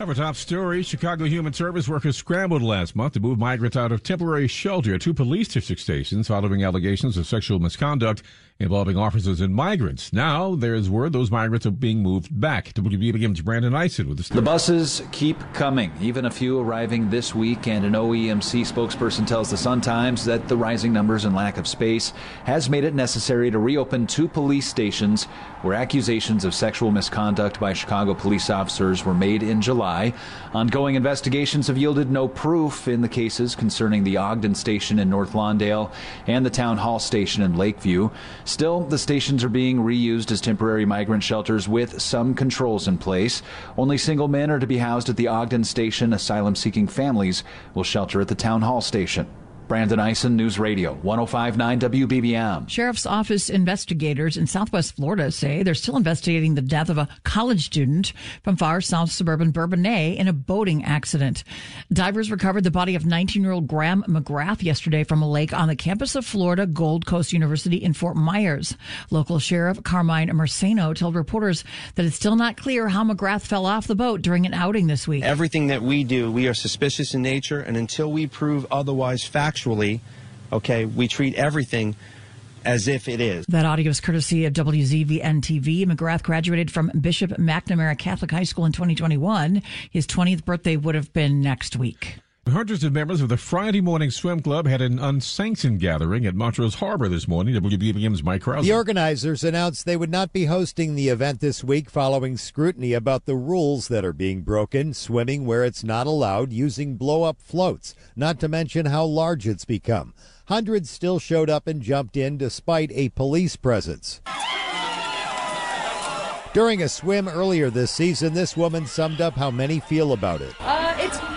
Our top story Chicago Human Service workers scrambled last month to move migrants out of temporary shelter two police district stations following allegations of sexual misconduct involving officers and migrants. Now there's word those migrants are being moved back. WBBM's Brandon Eisen with the story. The buses keep coming, even a few arriving this week, and an OEMC spokesperson tells the Sun Times that the rising numbers and lack of space has made it necessary to reopen two police stations where accusations of sexual misconduct by Chicago police officers were made in July. Ongoing investigations have yielded no proof in the cases concerning the Ogden station in North Lawndale and the Town Hall station in Lakeview. Still, the stations are being reused as temporary migrant shelters with some controls in place. Only single men are to be housed at the Ogden station. Asylum seeking families will shelter at the Town Hall station. Brandon Eisen, News Radio, 1059 WBBM. Sheriff's Office investigators in Southwest Florida say they're still investigating the death of a college student from far south suburban Bourbonnais in a boating accident. Divers recovered the body of 19 year old Graham McGrath yesterday from a lake on the campus of Florida Gulf Coast University in Fort Myers. Local Sheriff Carmine Marceno told reporters that it's still not clear how McGrath fell off the boat during an outing this week. Everything that we do, we are suspicious in nature, and until we prove otherwise factual, factually, okay, we treat everything as if it is. That audio is courtesy of WZVN TV. McGrath graduated from Bishop McNamara Catholic High School in 2021. His 20th birthday would have been next week. Hundreds of members of the Friday Morning Swim Club had an unsanctioned gathering at Montrose Harbor this morning. WBBM's Mike Krauser. The organizers announced they would not be hosting the event this week following scrutiny about the rules that are being broken, swimming where it's not allowed, using blow up floats, not to mention how large it's become. Hundreds still showed up and jumped in despite a police presence. During a swim earlier this season, this woman summed up how many feel about it. Uh, it's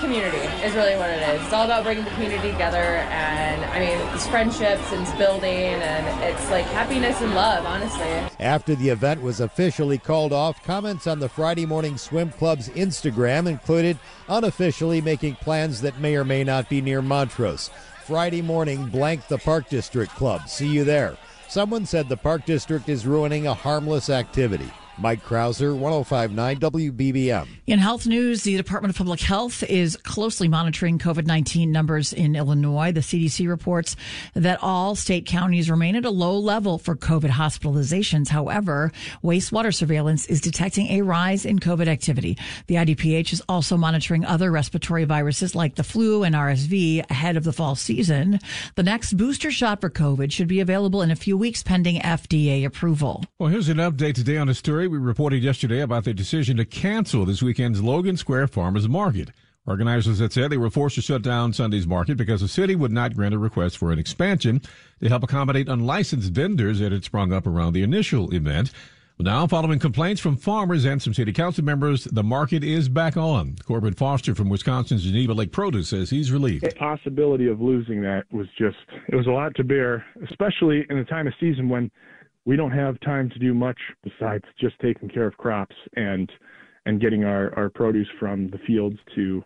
community is really what it is. It's all about bringing the community together, and I mean, it's friendships and it's building, and it's like happiness and love, honestly. After the event was officially called off, comments on the Friday Morning Swim Club's Instagram included unofficially making plans that may or may not be near Montrose. Friday morning, blank the Park District Club. See you there. Someone said the Park District is ruining a harmless activity. Mike Krauser, 1059 WBBM. In health news, the Department of Public Health is closely monitoring COVID 19 numbers in Illinois. The CDC reports that all state counties remain at a low level for COVID hospitalizations. However, wastewater surveillance is detecting a rise in COVID activity. The IDPH is also monitoring other respiratory viruses like the flu and RSV ahead of the fall season. The next booster shot for COVID should be available in a few weeks pending FDA approval. Well, here's an update today on a story we reported yesterday about the decision to cancel this weekend's Logan Square Farmers Market. Organizers had said they were forced to shut down Sunday's market because the city would not grant a request for an expansion to help accommodate unlicensed vendors that had sprung up around the initial event. Now, following complaints from farmers and some city council members, the market is back on. Corbin Foster from Wisconsin's Geneva Lake Produce says he's relieved. The possibility of losing that was just, it was a lot to bear, especially in a time of season when we don't have time to do much besides just taking care of crops and and getting our, our produce from the fields to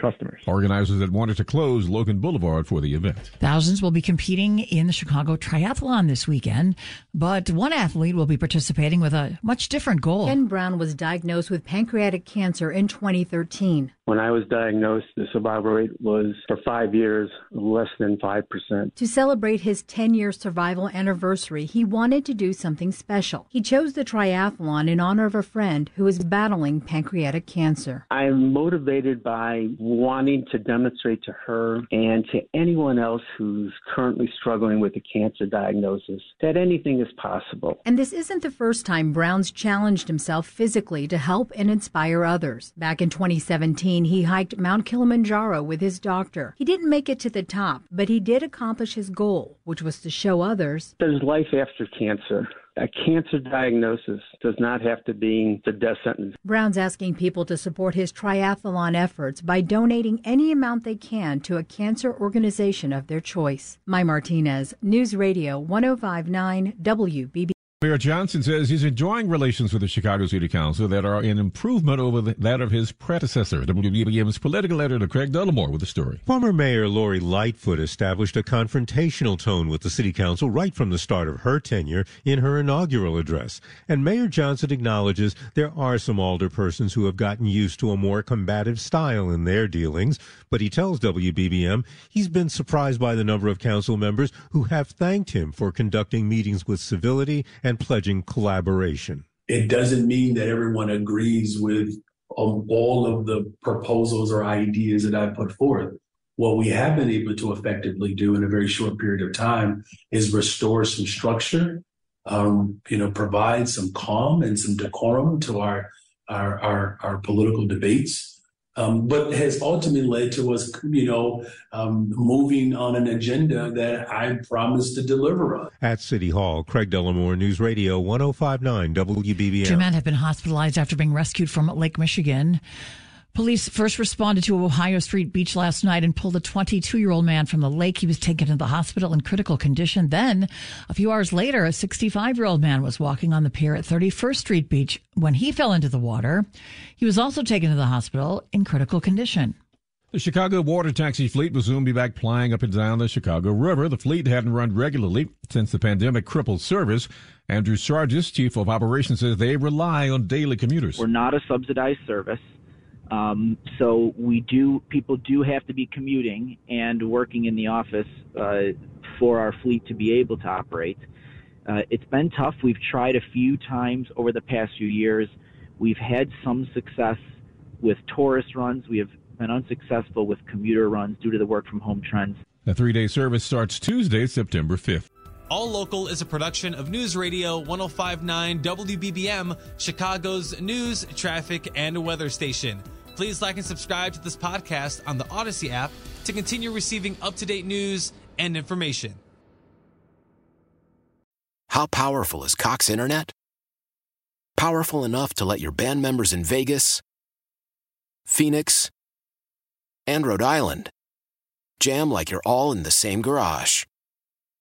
customers. Organizers that wanted to close Logan Boulevard for the event. Thousands will be competing in the Chicago Triathlon this weekend, but one athlete will be participating with a much different goal. Ken Brown was diagnosed with pancreatic cancer in 2013. When I was diagnosed, the survival rate was for five years less than 5%. To celebrate his 10 year survival anniversary, he wanted to do something special. He chose the triathlon in honor of a friend who is battling pancreatic cancer. I'm motivated by wanting to demonstrate to her and to anyone else who's currently struggling with a cancer diagnosis that anything is possible. And this isn't the first time Brown's challenged himself physically to help and inspire others. Back in 2017, he hiked Mount Kilimanjaro with his doctor. He didn't make it to the top, but he did accomplish his goal, which was to show others there's life after cancer. A cancer diagnosis does not have to be the death sentence. Brown's asking people to support his triathlon efforts by donating any amount they can to a cancer organization of their choice. Mai Martinez, News Radio 1059 WBB. Mayor Johnson says he's enjoying relations with the Chicago City Council that are an improvement over the, that of his predecessor. WBBM's political editor Craig Dellimore with the story. Former Mayor Lori Lightfoot established a confrontational tone with the City Council right from the start of her tenure in her inaugural address. And Mayor Johnson acknowledges there are some alderpersons who have gotten used to a more combative style in their dealings, but he tells WBBM he's been surprised by the number of council members who have thanked him for conducting meetings with civility and pledging collaboration. It doesn't mean that everyone agrees with um, all of the proposals or ideas that I put forth. What we have been able to effectively do in a very short period of time is restore some structure, um, you know, provide some calm and some decorum to our our our, our political debates um, but has ultimately led to us, you know, um, moving on an agenda that I promised to deliver on. At City Hall, Craig Dellimore, News Radio 1059 WBBM. Two men have been hospitalized after being rescued from Lake Michigan. Police first responded to Ohio Street Beach last night and pulled a 22 year old man from the lake. He was taken to the hospital in critical condition. Then, a few hours later, a 65 year old man was walking on the pier at 31st Street Beach when he fell into the water. He was also taken to the hospital in critical condition. The Chicago water taxi fleet will soon be back plying up and down the Chicago River. The fleet hadn't run regularly since the pandemic crippled service. Andrew Sargis, chief of operations, says they rely on daily commuters. We're not a subsidized service. Um, so we do people do have to be commuting and working in the office uh, for our fleet to be able to operate. Uh, it's been tough. We've tried a few times over the past few years. We've had some success with tourist runs. We have been unsuccessful with commuter runs due to the work from home trends. The three day service starts Tuesday, September 5th. All Local is a production of News Radio 1059 WBBM, Chicago's news, traffic, and weather station. Please like and subscribe to this podcast on the Odyssey app to continue receiving up to date news and information. How powerful is Cox Internet? Powerful enough to let your band members in Vegas, Phoenix, and Rhode Island jam like you're all in the same garage.